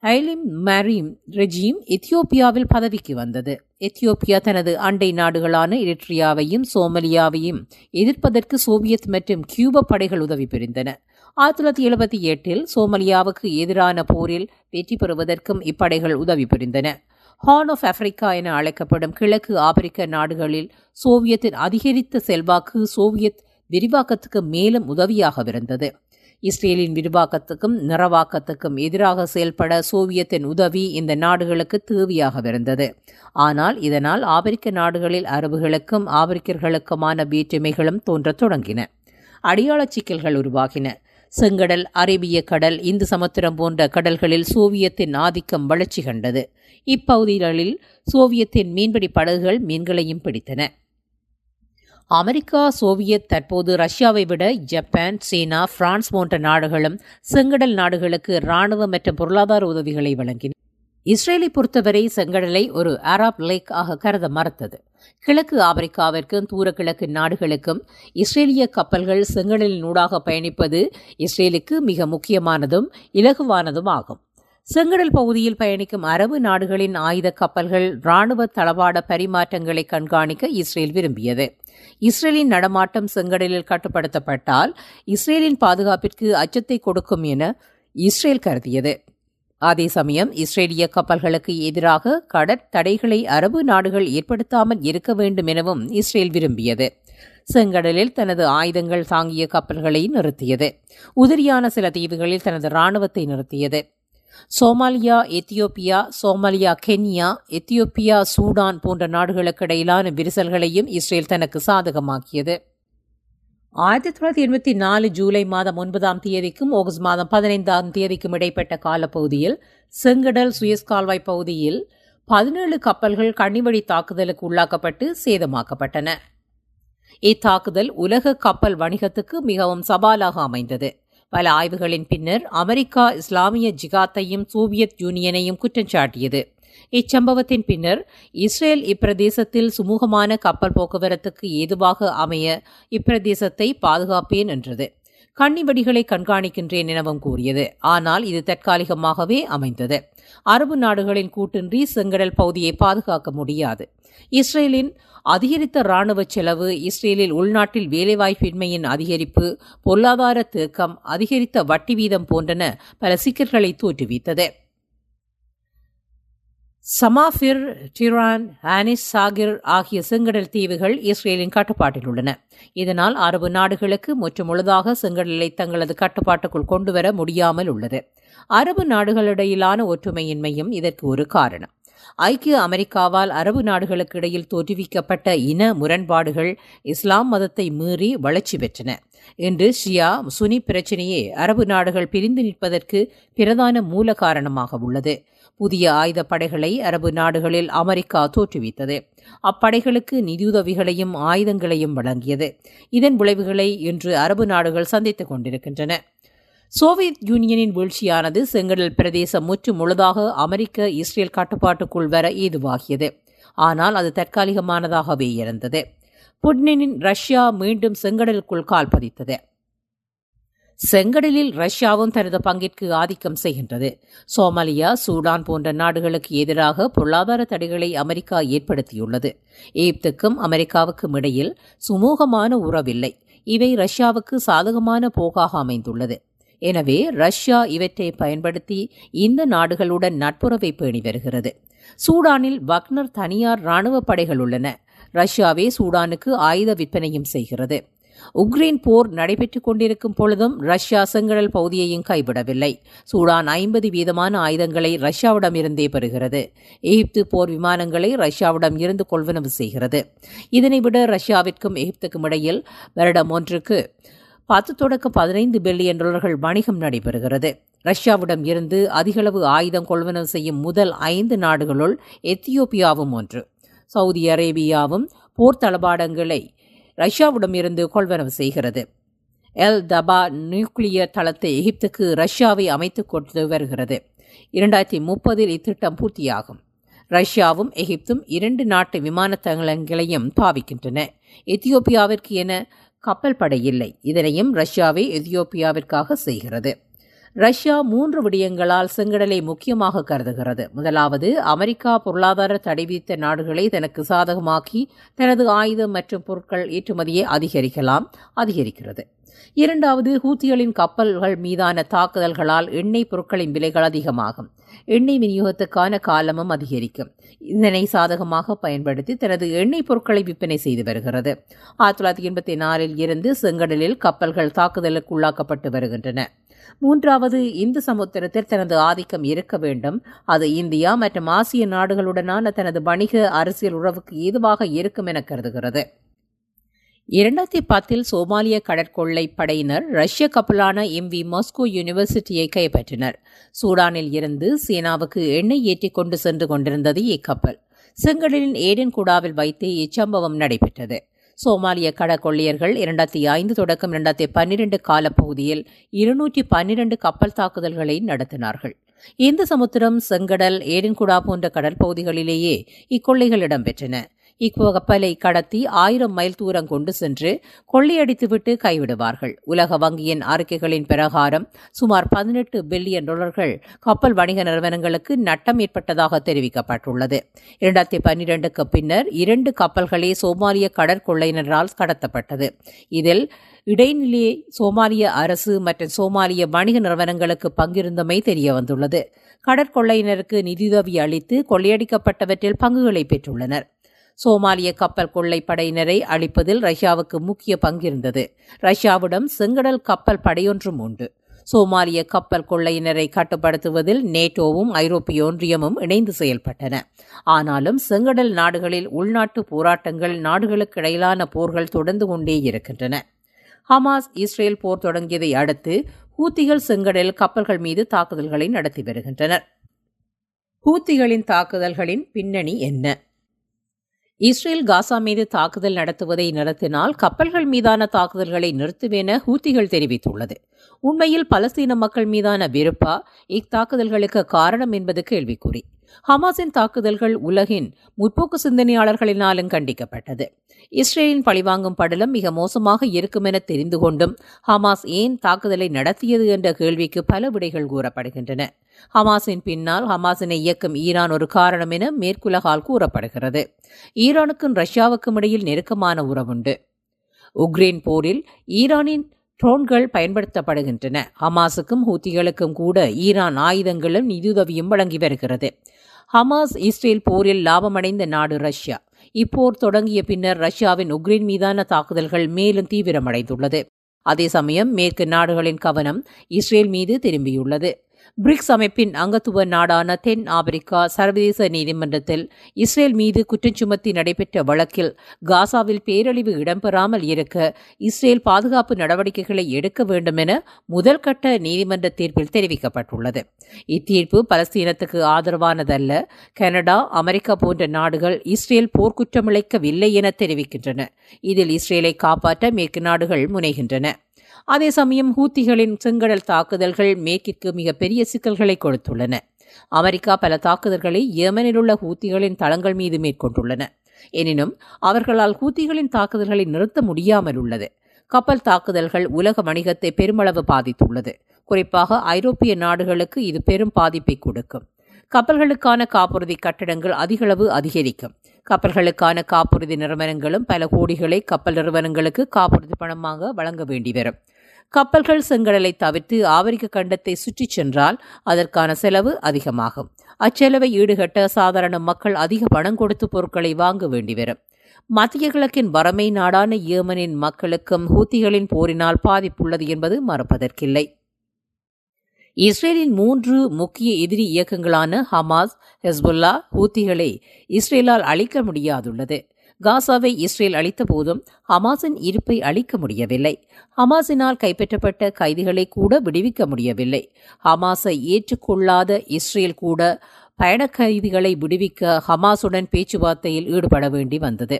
ஐலிம் மரீம் ரெஜீம் எத்தியோப்பியாவில் பதவிக்கு வந்தது. எத்தியோப்பியா தனது அண்டை நாடுகளான எரிட்ரியாவையும் சோமலியாவையும் எதிர்ப்பதற்கு சோவியத் மற்றும் கியூப படைகள் உதவி புரிந்தன. ஆயிரத்தி தொள்ளாயிரத்தி எழுபத்தி எட்டில் சோமலியாவுக்கு எதிரான போரில் வெற்றி பெறுவதற்கும் இப்படைகள் உதவி புரிந்தன. ஹார்ன் ஆஃப் ஆப்பிரிக்கா என அழைக்கப்படும் கிழக்கு ஆப்பிரிக்க நாடுகளில் சோவியத்தின் அதிகரித்த செல்வாக்கு சோவியத் விரிவாக்கத்துக்கு மேலும் உதவியாக இருந்தது இஸ்ரேலின் விரிவாக்கத்துக்கும் நிறவாக்கத்துக்கும் எதிராக செயல்பட சோவியத்தின் உதவி இந்த நாடுகளுக்கு தேவையாகவிருந்தது. ஆனால் இதனால் ஆப்பிரிக்க நாடுகளில் அரபுகளுக்கும் ஆப்பிரிக்கர்களுக்குமான வேற்றுமைகளும் தோன்றத் தொடங்கின. அடையாளச் சிக்கல்கள் உருவாகின. செங்கடல் அரேபிய கடல் இந்து சமுத்திரம் போன்ற கடல்களில் சோவியத்தின் ஆதிக்கம் வளர்ச்சி கண்டது. இப்பகுதிகளில் சோவியத்தின் மீன்பிடி படகுகள் மீன்களையும் பிடித்தன. அமெரிக்கா சோவியத் தற்போது ரஷ்யாவை விட ஜப்பான் சீனா பிரான்ஸ் போன்ற நாடுகளும் செங்கடல் நாடுகளுக்கு இராணுவ மற்றும் பொருளாதார உதவிகளை வழங்கின. இஸ்ரேலை பொறுத்தவரை செங்கடலை ஒரு அராப் லேக் ஆக கருத மறுத்தது. கிழக்கு ஆப்பிரிக்காவிற்கும் தூரக்கிழக்கு நாடுகளுக்கும் இஸ்ரேலிய கப்பல்கள் செங்கடலின் ஊடாக பயணிப்பது இஸ்ரேலுக்கு மிக முக்கியமானதும் இலகுவானதும் ஆகும். செங்கடல் பகுதியில் பயணிக்கும் அரபு நாடுகளின் ஆயுத கப்பல்கள் இராணுவ தளவாட பரிமாற்றங்களை கண்காணிக்க இஸ்ரேல் விரும்பியது. இஸ்ரேலின் நடமாட்டம் செங்கடலில் கட்டுப்படுத்தப்பட்டால் இஸ்ரேலின் பாதுகாப்பிற்கு அச்சத்தை கொடுக்கும் என இஸ்ரேல் கருதியது. அதே சமயம் இஸ்ரேலிய கப்பல்களுக்கு எதிராக கடற்தடைகளை அரபு நாடுகள் ஏற்படுத்தாமல் இருக்க வேண்டும் எனவும் இஸ்ரேல் விரும்பியது. செங்கடலில் தனது ஆயுதங்கள் தாங்கிய கப்பல்களை நிறுத்தியது. உதிரியான சில தீவுகளில் தனது இராணுவத்தை நிறுத்தியது. Somalia Ethiopia Somalia Kenya Ethiopia Sudan போன்ற நாடுகளுக்கு இடையிலான விரிசல்களையும் இஸ்ரேல் தனக்கு சாதகமாக்கியது. ஆயிரத்தி தொள்ளாயிரத்தி எண்பத்தி நாலு ஜூலை மாதம் ஒன்பதாம் தேதிக்கும் ஆகஸ்ட் மாதம் பதினைந்தாம் தேதிக்கும் இடைப்பட்ட காலப்பகுதியில் செங்கடல் சுயஸ் கால்வாய் பகுதியில் பதினேழு கப்பல்கள் கண்ணிவழி தாக்குதலுக்கு உள்ளாக்கப்பட்டு சேதமாக்கப்பட்டன. இத்தாக்குதல் உலக கப்பல் வணிகத்துக்கு மிகவும் சவாலாக அமைந்தது. பல ஆய்வுகளின் பின்னர் அமெரிக்கா இஸ்லாமிய ஜிகாத்தையும் சோவியத் யூனியனையும் குற்றம் சாட்டியது. இச்சம்பவத்தின் பின்னர் இஸ்ரேல் இப்பிரதேசத்தில் சுமூகமான கப்பல் போக்குவரத்துக்கு ஏதுவாக அமைய இப்பிரதேசத்தை பாதுகாப்பேன் என்றது. கண்ணிவடிகளை கண்காணிக்கின்றேன் எனவும் கூறியது. ஆனால் இது தற்காலிகமாகவே அமைந்தது. அரபு நாடுகளின் கூட்டின்றி செங்கடல் பகுதியை பாதுகாக்க முடியாது. இஸ்ரேலின் அதிகரித்த இராணுவ செலவு இஸ்ரேலில் உள்நாட்டில் வேலைவாய்ப்பின்மையின் அதிகரிப்பு பொருளாதார தேக்கம் அதிகரித்த வட்டி வீதம் போன்றன பல சிக்கல்களை தோற்றுவித்தது. சமாஃபிர் டிரான் ஆனிஸ் சாகிர் ஆகிய செங்கடல் தீவுகள் இஸ்ரேலின் கட்டுப்பாட்டில் உள்ளன. இதனால் அரபு நாடுகளுக்கு மற்றும் முழுதாக செங்கடலை தங்களது கட்டுப்பாட்டுக்குள் கொண்டுவர முடியாமல் உள்ளது. அரபு நாடுகளிடையிலான ஒற்றுமையின்மையும் இதற்கு ஒரு காரணம். ஐக்கிய அமெரிக்காவால் அரபு நாடுகளுக்கு இடையில் தோற்றுவிக்கப்பட்ட இன முரண்பாடுகள் இஸ்லாம் மதத்தை மீறி வளர்ச்சி பெற்றன. இன்று ஷியா சுனி பிரச்சினையே அரபு நாடுகள் பிரிந்து நிற்பதற்கு பிரதான மூல காரணமாக உள்ளது. புதிய ஆயுத படைகளை அரபு நாடுகளில் அமெரிக்கா தோற்றுவித்தது. அப்படைகளுக்கு நிதியுதவிகளையும் ஆயுதங்களையும் வழங்கியது. இதன் விளைவுகளை இன்று அரபு நாடுகள் சந்தித்துக் கொண்டிருக்கின்றன. சோவியத் யூனியனின் வீழ்ச்சியானது செங்கடல் பிரதேசம் முற்று முழுதாக அமெரிக்க இஸ்ரேல் கட்டுப்பாட்டுக்குள் வர ஏதுவாகியது. ஆனால் அது தற்காலிகமானதாகவே இருந்தது. புட்னினின் ரஷ்யா மீண்டும் செங்கடலுக்குள் கால் பதித்தது. செங்கடலில் ரஷ்யாவும் தனது பங்கிற்கு ஆதிக்கம் செய்கின்றது. சோமாலியா சூடான் போன்ற நாடுகளுக்கு எதிராக பொருளாதார தடைகளை அமெரிக்கா ஏற்படுத்தியுள்ளது. ஈப்துக்கும் அமெரிக்காவுக்கும் இடையில் சுமூகமான உறவில்லை. இவை ரஷ்யாவுக்கு சாதகமான போக்காக அமைந்துள்ளது. எனவே ரஷ்யா இவற்றை பயன்படுத்தி இந்த நாடுகளுடன் நட்புறவை பேணி வருகிறது. சூடானில் வக்னர் தனியார் ராணுவ படைகள் உள்ளன. ரஷ்யாவே சூடானுக்கு ஆயுத விற்பனையும் செய்கிறது. உக்ரைன் போர் நடைபெற்றுக் கொண்டிருக்கும் பொழுதும் ரஷ்யா செங்கடல் பகுதியையும் கைவிடவில்லை. சூடான் ஐம்பது வீதமான ஆயுதங்களை ரஷ்யாவிடமிருந்தே பெறுகிறது. எகிப்து போர் விமானங்களை ரஷ்யாவிடம் இருந்து கொள்வனவு செய்கிறது. இதனை விட ரஷ்யாவிற்கும் எகிப்துக்கும் இடையில் வருடம் ஒன்றுக்கு பத்து தொடக்க பதினைந்து பில்லியன் டாலர்கள் வணிகம் நடைபெறுகிறது. ரஷ்யாவிடம் இருந்து அதிகளவு ஆயுதம் கொள்வனவு செய்யும் முதல் ஐந்து நாடுகளுள் எத்தியோப்பியாவும் ஒன்று. சவுதி அரேபியாவும் போர் தளபாடங்களை ரஷ்யாவிடம் இருந்து கொள்வனவு செய்கிறது. எல் தபா நியூக்ளியர் தளத்தை எகிப்துக்கு ரஷ்யாவை அமைத்துக் கொடுத்து வருகிறது. இரண்டாயிரத்தி முப்பதில் இத்திட்டம் பூர்த்தியாகும். ரஷ்யாவும் எகிப்தும் இரண்டு நாட்டு விமான தளங்களையும் பாவிக்கின்றன. எத்தியோப்பியாவிற்கு என கப்பல் படை இல்லை. இதனையும் ரஷ்யாவே எத்தியோப்பியாவிற்காக செய்கிறது. ரஷ்யா மூன்று விடயங்களால் செங்கடலை முக்கியமாக கருதுகிறது. முதலாவது அமெரிக்கா பொருளாதார தடை விதித்த நாடுகளை தனக்கு சாதகமாக்கி தனது ஆயுதம் மற்றும் பொருட்கள் ஏற்றுமதியை அதிகரிக்கலாம் அதிகரிக்கிறது. இரண்டாவது ஹூத்திகளின் கப்பல்கள் மீதான தாக்குதல்களால் எண்ணெய் பொருட்களின் விலைகள் அதிகமாகும். எண்ணெய் விநியோகத்துக்கான காலமும் அதிகரிக்கும். இதனை சாதகமாக பயன்படுத்தி தனது எண்ணெய் பொருட்களை விற்பனை செய்து வருகிறது. ஆயிரத்தி தொள்ளாயிரத்தி எண்பத்தி நாலில் இருந்து செங்கடலில் கப்பல்கள் தாக்குதலுக்கு உள்ளாக்கப்பட்டு வருகின்றன. மூன்றாவது இந்து சமுத்திரத்தில் தனது ஆதிக்கம் இருக்க வேண்டும். அது இந்தியா மற்றும் ஆசிய நாடுகளுடனான தனது வணிக அரசியல் உறவுக்கு ஏதுவாக இருக்கும் என கருதுகிறது. இரண்டாயிரத்தி பத்தில் சோமாலிய கடற்கொள்ளை படையினர் ரஷ்ய கப்பலான எம்வி மாஸ்கோ யூனிவர்சிட்டியை கைப்பற்றினர். சூடானில் இருந்து சீனாவுக்கு எண்ணெய் ஏற்றிக் கொண்டு சென்று கொண்டிருந்தது இக்கப்பல். செங்கடலின் ஏடன் குடாவில் வைத்தே இச்சம்பவம் நடைபெற்றது. சோமாலிய கடற்கொள்ளையர்கள் இரண்டாயிரத்தி ஐந்து தொடக்கம் இரண்டாயிரத்தி பன்னிரண்டு காலப்பகுதியில் இருநூற்றி பன்னிரண்டு கப்பல் தாக்குதல்களை நடத்தினார்கள். இந்து சமுத்திரம் செங்கடல் ஏடன்குடா போன்ற கடற்பகுதிகளிலேயே இக்கொள்ளைகள் இடம்பெற்றன. இக்கப்பலை கடத்தி ஆயிரம் மைல் தூரம் கொண்டு சென்று கொள்ளையடித்துவிட்டு கைவிடுவார்கள். உலக வங்கியின் அறிக்கைகளின் பிரகாரம் சுமார் பதினெட்டு பில்லியன் டாலர்கள் கப்பல் வணிக நிறுவனங்களுக்கு நட்டம் ஏற்பட்டதாக தெரிவிக்கப்பட்டுள்ளது. இரண்டாயிரத்தி பன்னிரண்டுக்கு பின்னர் இரண்டு கப்பல்களே சோமாலிய கடற்கொள்ளையினரால் கடத்தப்பட்டது. இதில் இடைநிலையை சோமாலிய அரசு மற்றும் சோமாலிய வணிக நிறுவனங்களுக்கு பங்கிருந்தமை தெரிய வந்துள்ளது கடற்கொள்ளையினருக்கு நிதியுதவி அளித்து கொள்ளையடிக்கப்பட்டவற்றில் பங்குகளை பெற்றுள்ளனர். சோமாலிய கப்பல் கொள்ளை படையினரை அழிப்பதில் ரஷ்யாவுக்கு முக்கிய பங்கிருந்தது. ரஷ்யாவிடம் செங்கடல் கப்பல் படையொன்றும் உண்டு. சோமாலிய கப்பல் கொள்ளையினரை கட்டுப்படுத்துவதில் நேட்டோவும் ஐரோப்பிய ஒன்றியமும் இணைந்து செயல்பட்டன. ஆனாலும் செங்கடல் நாடுகளில் உள்நாட்டு போராட்டங்கள் நாடுகளுக்கு இடையிலான போர்கள் தொடர்ந்து கொண்டே இருக்கின்றன. ஹமாஸ் இஸ்ரேல் போர் தொடங்கியதை அடுத்து ஹூத்திகள் செங்கடல் கப்பல்கள் மீது தாக்குதல்களை நடத்தி வருகின்றனர். ஹூத்திகளின் தாக்குதல்களின் பின்னணி என்ன? இஸ்ரேல் காசா மீது தாக்குதல் நடத்துவதை நிறுத்தினால் கப்பல்கள் மீதான தாக்குதல்களை நிறுத்துவேன ஹூத்திகள் தெரிவித்துள்ளது. உண்மையில் பலஸ்தீன மக்கள் மீதான விருப்பா இத்தாக்குதல்களுக்கு காரணம் என்பது கேள்விக்குறி. ஹமாஸின் தாக்குதல்கள் உலகின் முற்போக்கு சிந்தனையாளர்களினாலும் கண்டிக்கப்பட்டது. இஸ்ரேலின் பழிவாங்கும் படலம் மிக மோசமாக இருக்கும் என தெரிந்து கொண்டும் ஹமாஸ் ஏன் தாக்குதலை நடத்தியது என்ற கேள்விக்கு பல விடைகள் கூறப்படுகின்றன. ஹமாஸின் பின்னால் ஹமாஸினை இயக்கும் ஈரான் ஒரு காரணம் என மேற்குலகால் கூறப்படுகிறது. ஈரானுக்கும் ரஷ்யாவுக்கும் இடையில் நெருக்கமான உறவுண்டு. உக்ரைன் போரில் ஈரானின் ட்ரோன்கள் பயன்படுத்தப்படுகின்றன. ஹமாஸுக்கும் ஹூத்திகளுக்கும் கூட ஈரான் ஆயுதங்களும் நிதியுதவியும் வழங்கி வருகிறது. ஹமாஸ் இஸ்ரேல் போரில் லாபமடைந்த நாடு ரஷ்யா. இப்போர் தொடங்கிய பின்னர் ரஷ்யாவின் உக்ரைன் மீதான தாக்குதல்கள் மேலும் தீவிரமடைந்துள்ளது. அதே சமயம் மேற்கு நாடுகளின் கவனம் இஸ்ரேல் மீது திரும்பியுள்ளது. பிரிக்ஸ் அமைப்பின் அங்கத்துவ நாடான தென் ஆப்பிரிக்கா சர்வதேச நீதிமன்றத்தில் இஸ்ரேல் மீது குற்றச்சுமத்தி நடைபெற்ற வழக்கில் காசாவில் பேரழிவு இடம்பெறாமல் இருக்க இஸ்ரேல் பாதுகாப்பு நடவடிக்கைகளை எடுக்க வேண்டும் என முதல் கட்ட நீதிமன்ற தீர்ப்பில் தெரிவிக்கப்பட்டுள்ளது. இத்தீர்ப்பு பலஸ்தீனத்துக்கு ஆதரவானதல்ல. கனடா அமெரிக்கா போன்ற நாடுகள் இஸ்ரேல் போர்க்குற்றமிழைக்கவில்லை என தெரிவிக்கின்றன. இதில் இஸ்ரேலை காப்பாற்ற மேற்கு நாடுகள் முனைகின்றன. அதே சமயம் ஹூத்திகளின் செங்கடல் தாக்குதல்கள் மேற்கிற்கு மிகப்பெரிய சிக்கல்களை கொடுத்துள்ளன. அமெரிக்கா பல தாக்குதல்களை ஏமனில் உள்ள ஹூத்திகளின் தளங்கள் மீது மேற்கொண்டுள்ளன. எனினும் அவர்களால் ஹூத்திகளின் தாக்குதல்களை நிறுத்த முடியாமல் உள்ளது. கப்பல் தாக்குதல்கள் உலக வணிகத்தை பெருமளவு பாதித்துள்ளது. குறிப்பாக ஐரோப்பிய நாடுகளுக்கு இது பெரும் பாதிப்பை கொடுக்கும். கப்பல்களுக்கான காப்புறுதி கட்டடங்கள் அதிகளவு அதிகரிக்கும். கப்பல்களுக்கான காப்புறுதி நிறுவனங்களும் பல கோடிகளை கப்பல் நிறுவனங்களுக்கு காப்புறுதி பணமாக வழங்க வேண்டி வரும் கப்பல்கள் செங்கடலை தவிர்த்து ஆப்பிரிக்க கண்டத்தை சுற்றிச் சென்றால் அதற்கான செலவு அதிகமாகும். அச்செலவை ஈடுகட்ட சாதாரண மக்கள் அதிக பணம் கொடுத்து பொருட்களை வாங்க வேண்டி வரும் மத்திய கிழக்கின் வறுமை நாடான ஏமனின் மக்களுக்கும் ஹூத்திகளின் போரினால் பாதிப்புள்ளது என்பது மறப்பதற்கில்லை. இஸ்ரேலின் மூன்று முக்கிய எதிரி இயக்கங்களான ஹமாஸ் ஹெஸ்புல்லா ஹூத்திகளை இஸ்ரேலால் அழிக்க முடியாதுள்ளது. காசாவை இஸ்ரேல் அளித்த போதும் ஹமாஸின் இருப்பை அளிக்க முடியவில்லை. ஹமாஸினால் கைப்பற்றப்பட்ட கைதிகளை கூட விடுவிக்க முடியவில்லை. ஹமாஸை ஏற்றுக்கொள்ளாத இஸ்ரேல் கூட பயண கைதிகளை விடுவிக்க ஹமாஸுடன் பேச்சுவார்த்தையில் ஈடுபட வேண்டி வந்தது.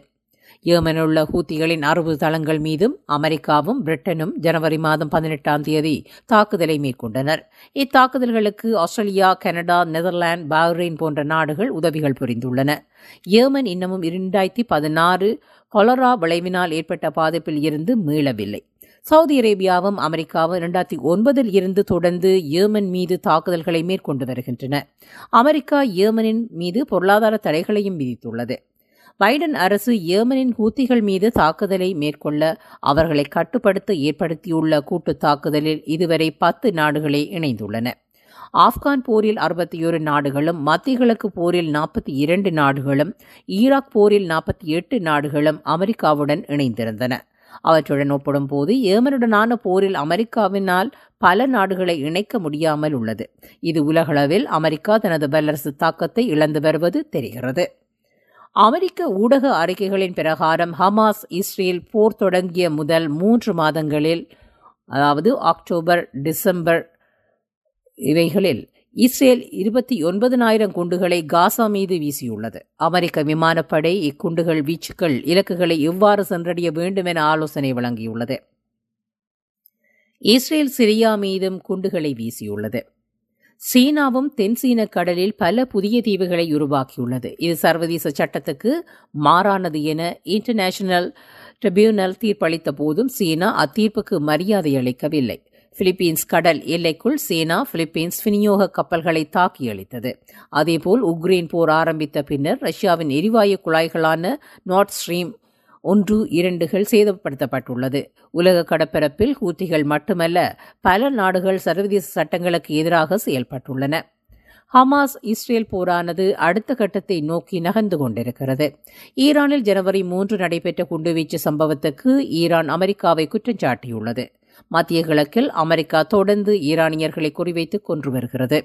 ஏமனுள்ள ஹூத்திகளின் அறுபது தளங்கள் மீதும் அமெரிக்காவும் பிரிட்டனும் ஜனவரி மாதம் பதினெட்டாம் தேதி தாக்குதலை மேற்கொண்டனர். இத்தாக்குதல்களுக்கு ஆஸ்திரேலியா கனடா நெதர்லாந்து பஹ்ரைன் போன்ற நாடுகள் உதவிகள் புரிந்துள்ளன. ஏமன் இன்னமும் இரண்டாயிரத்தி பதினாறு கொலரா விளைவினால் ஏற்பட்ட பாதிப்பில் இருந்து மீளவில்லை. சவுதி அரேபியாவும் அமெரிக்காவும் இரண்டாயிரத்தி ஒன்பதில் இருந்து தொடர்ந்து ஏமன் மீது தாக்குதல்களை மேற்கொண்டு வருகின்றன. அமெரிக்கா ஏமனின் மீது பொருளாதார தடைகளையும் விதித்துள்ளது. பைடன் அரசு ஏமனின் ஹூத்திகள் மீது தாக்குதலை மேற்கொள்ள அவர்களை கட்டுப்படுத்த ஏற்படுத்தியுள்ள கூட்டு தாக்குதலில் இதுவரை பத்து நாடுகளே இணைந்துள்ளன. ஆப்கான் போரில் அறுபத்தி ஒரு நாடுகளும் மத்திய கிழக்கு போரில் நாற்பத்தி இரண்டு நாடுகளும் ஈராக் போரில் நாற்பத்தி எட்டு நாடுகளும் அமெரிக்காவுடன் இணைந்திருந்தன. அவற்றுடன் ஒப்பிடும்போது ஏமனுடனான போரில் அமெரிக்காவினால் பல நாடுகளை இணைக்க முடியாமல் உள்ளது. இது உலகளவில் அமெரிக்கா தனது வல்லரசு தாக்கத்தை இழந்து வருவது தெரிகிறது. அமெரிக்க ஊடக அறிக்கைகளின் பிரகாரம் ஹமாஸ் இஸ்ரேல் போர் தொடங்கிய முதல் மூன்று மாதங்களில் அதாவது அக்டோபர் டிசம்பர் இவைகளில் இஸ்ரேல் இருபத்தி ஒன்பதனாயிரம் குண்டுகளை காசா மீது வீசியுள்ளது. அமெரிக்க விமானப்படை இக்குண்டுகள் வீச்சுக்கள் இலக்குகளை எவ்வாறு சென்றடைய வேண்டும் என ஆலோசனை வழங்கியுள்ளது. இஸ்ரேல் சிரியா மீதும் குண்டுகளை வீசியுள்ளது. சீனாவும் தென்சீன கடலில் பல புதிய தீவுகளை உருவாக்கியுள்ளது. இது சர்வதேச சட்டத்துக்கு மாறானது என இன்டர்நேஷனல் ட்ரிபியூனல் தீர்ப்பளித்த போதும் சீனா அத்தீர்ப்புக்கு மரியாதை அளிக்கவில்லை. பிலிப்பீன்ஸ் கடல் எல்லைக்குள் சீனா பிலிப்பீன்ஸ் விநியோக கப்பல்களை தாக்கி அளித்தது அதேபோல் உக்ரைன் போர் ஆரம்பித்த பின்னர் ரஷ்யாவின் எரிவாயு குழாய்களான நார்த் ஸ்ட்ரீம் ஒன்று இரண்டுகள் சேதப்படுத்தப்பட்டுள்ளது. உலக கடப்பரப்பில் ஹூத்திகள் மட்டுமல்ல பல நாடுகள் சர்வதேச சட்டங்களுக்கு எதிராக செயல்பட்டுள்ளன. ஹமாஸ் இஸ்ரேல் போரானது அடுத்த கட்டத்தை நோக்கி நகர்ந்து கொண்டிருக்கிறது. ஈரானில் ஜனவரி மூன்று நடைபெற்ற குண்டுவீச்சு சம்பவத்துக்கு ஈரான் அமெரிக்காவை குற்றம் சாட்டியுள்ளது. மத்திய கிழக்கில் அமெரிக்கா தொடர்ந்து ஈரானியர்களை குறிவைத்து கொன்று வருகிறது.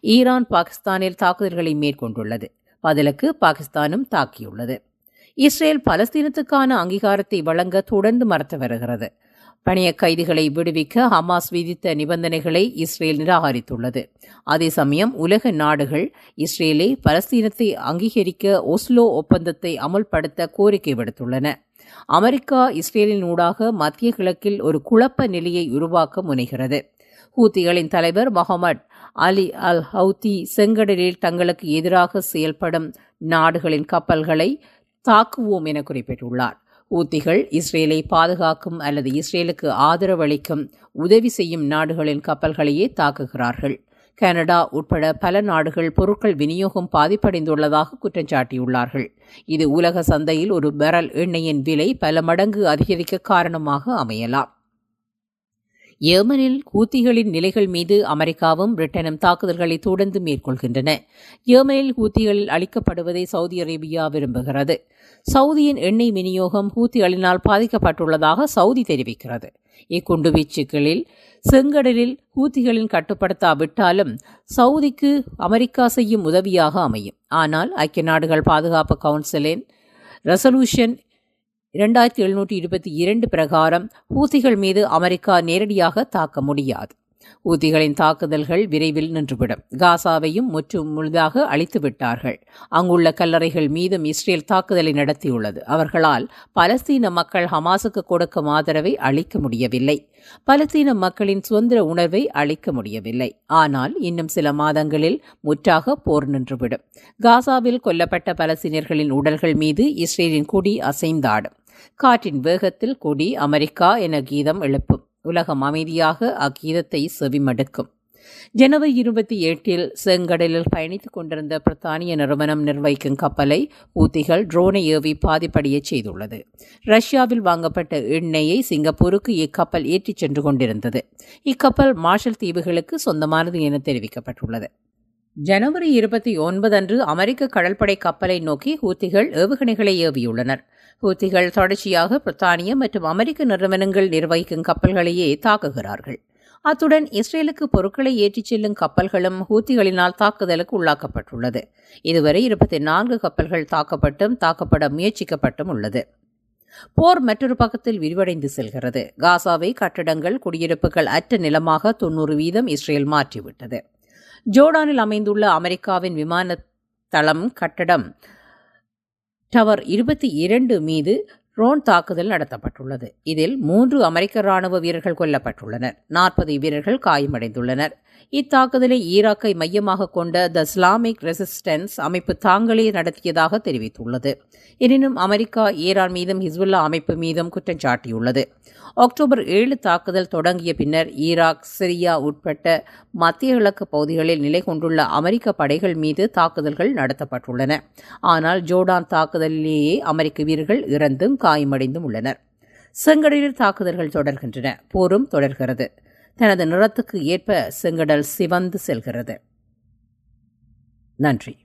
ஈரான் பாகிஸ்தானில் தாக்குதல்களை மேற்கொண்டுள்ளது. பதிலுக்கு பாகிஸ்தானும் தாக்கியுள்ளது. இஸ்ரேல் பலஸ்தீனத்துக்கான அங்கீகாரத்தை வழங்க தொடர்ந்து மறுத்து வருகிறது. பணிய கைதிகளை விடுவிக்க ஹமாஸ் விதித்த நிபந்தனைகளை இஸ்ரேல் நிராகரித்துள்ளது. அதே சமயம் உலக நாடுகள் இஸ்ரேலை பலஸ்தீனத்தை அங்கீகரிக்க ஒஸ்லோ ஒப்பந்தத்தை அமுல்படுத்த கோரிக்கை விடுத்துள்ளன. அமெரிக்கா இஸ்ரேலின் ஊடாக மத்திய கிழக்கில் ஒரு குழப்ப நிலையை உருவாக்க முனைகிறது. ஹூத்திகளின் தலைவர் மொஹமட் அலி அல் ஹவுத்தி செங்கடலில் தங்களுக்கு எதிராக செயல்படும் நாடுகளின் கப்பல்களை தாக்குவோம் என குறிப்பிட்டுள்ளார். ஊத்திகள் இஸ்ரேலை பாதுகாக்கும் அல்லது இஸ்ரேலுக்கு ஆதரவளிக்கும் உதவி செய்யும் நாடுகளின் கப்பல்களையே தாக்குகிறார்கள். கனடா உட்பட பல நாடுகள் பொருட்கள் விநியோகம் பாதிப்படைந்துள்ளதாக குற்றம் சாட்டியுள்ளார்கள். இது உலக சந்தையில் ஒரு பெரல் எண்ணெயின் விலை பல மடங்கு அதிகரிக்க காரணமாக அமையலாம். ஏமனில் ஹூத்திகளின் நிலைகள் மீது அமெரிக்காவும் பிரிட்டனும் தாக்குதல்களை தொடர்ந்து மேற்கொள்கின்றன. ஏமனில் ஹூத்திகளில் அளிக்கப்படுவதை சவுதி அரேபியா விரும்புகிறது. சவுதியின் எண்ணெய் விநியோகம் ஹூத்திகளினால் பாதிக்கப்பட்டுள்ளதாக சவுதி தெரிவிக்கிறது. இக்குண்டுவீச்சுகளில் செங்கடலில் ஹூத்திகளின் கட்டுப்படுத்தாவிட்டாலும் சவுதிக்கு அமெரிக்கா செய்யும் உதவியாக அமையும். ஆனால் ஐக்கிய நாடுகள் பாதுகாப்பு கவுன்சிலின் ரெசல்யூஷன் இரண்டாயிரத்தி எழுநூற்றி இருபத்தி இரண்டு பிரகாரம் ஹூத்திகள் மீது அமெரிக்கா நேரடியாக தாக்க முடியாது. ஊத்திகளின் தாக்குதல்கள் விரைவில் நின்றுவிடும். காசாவையும் முற்று முழுதாக அழித்து விட்டார்கள். அங்குள்ள கல்லறைகள் மீதும் இஸ்ரேல் தாக்குதலை நடத்தியுள்ளது. அவர்களால் பலஸ்தீன மக்கள் ஹமாஸுக்கு கொடுக்கும் ஆதரவை அளிக்க முடியவில்லை. பலஸ்தீன மக்களின் சுதந்திர உணர்வை அளிக்க முடியவில்லை. ஆனால் இன்னும் சில மாதங்களில் முற்றாக போர் நின்றுவிடும். காசாவில் கொல்லப்பட்ட பலஸ்தீனியர்களின் உடல்கள் மீது இஸ்ரேலின் கொடி அசைந்தாடும். காற்றின் வேகத்தில் கொடி அமெரிக்கா என கீதம் எழுப்பும். உலகம் அமைதியாக அக்கீதத்தை செவிமடுக்கும். ஜனவரி இருபத்தி எட்டில் செங்கடலில் பயணித்துக் கொண்டிருந்த பிரித்தானிய நிறுவனம் நிர்வகிக்கும் கப்பலை ஊத்திகள் ட்ரோனை ஏவி பாதிப்படைய செய்துள்ளது. ரஷ்யாவில் வாங்கப்பட்ட எண்ணெயை சிங்கப்பூருக்கு இக்கப்பல் ஏற்றிச் சென்று கொண்டிருந்தது. இக்கப்பல் மார்ஷல் தீவுகளுக்கு சொந்தமானது என தெரிவிக்கப்பட்டுள்ளது. ஜனவரி இருபத்தி ஒன்பது அன்று அமெரிக்க கடற்படை கப்பலை நோக்கி ஹூத்திகள் ஏவுகணைகளை ஏவியுள்ளனர். ஹூத்திகள் தொடர்ச்சியாக பிரித்தானிய மற்றும் அமெரிக்க நிறுவனங்கள் நிர்வகிக்கும் கப்பல்களையே தாக்குகிறார்கள். அத்துடன் இஸ்ரேலுக்கு பொருட்களை ஏற்றிச் செல்லும் கப்பல்களும் ஹூத்திகளினால் தாக்குதலுக்கு உள்ளாக்கப்பட்டுள்ளது. இதுவரை இருபத்தி நான்கு கப்பல்கள் தாக்கப்பட்டும் தாக்கப்பட முயற்சிக்கப்பட்டும் உள்ளது. போர் மற்றொரு பக்கத்தில் விரிவடைந்து செல்கிறது. காசாவை கட்டடங்கள் குடியிருப்புகள் அற்ற நிலமாக தொன்னூறு வீதம் இஸ்ரேல் மாற்றிவிட்டது. ஜோர்டானில் அமைந்துள்ள அமெரிக்காவின் விமான தளம் கட்டடம் டவர் இருபத்தி இரண்டு மீது ட்ரோன் தாக்குதல் நடத்தப்பட்டுள்ளது. இதில் மூன்று அமெரிக்க ராணுவ வீரர்கள் கொல்லப்பட்டுள்ளனர். நாற்பது வீரர்கள் காயமடைந்துள்ளனர். இத்தாக்குதலை ஈராக்கை மையமாக கொண்ட த இஸ்லாமிக் ரெசிஸ்டன்ஸ் அமைப்பு தாங்களே நடத்தியதாக தெரிவித்துள்ளது. எனினும் அமெரிக்கா ஈரான் மீதும் ஹிஸ்புல்லா அமைப்பு மீதும் குற்றம் சாட்டியுள்ளது. அக்டோபர் ஏழு தாக்குதல் தொடங்கிய பின்னர் ஈராக் சிரியா உட்பட்ட மத்திய கிழக்கு பகுதிகளில் நிலை கொண்டுள்ள அமெரிக்க படைகள் மீது தாக்குதல்கள் நடத்தப்பட்டுள்ளன. ஆனால் ஜோர்டான் தாக்குதலிலேயே அமெரிக்க வீரர்கள் இறந்தும் காயமடைந்தும் உள்ளனர். செங்கடலில் தாக்குதல்கள் தொடர்கின்றன. போரும் தொடர்கிறது. தனது நிறத்துக்கு ஏற்ப செங்கடல் சிவந்து செல்கிறது. நன்றி.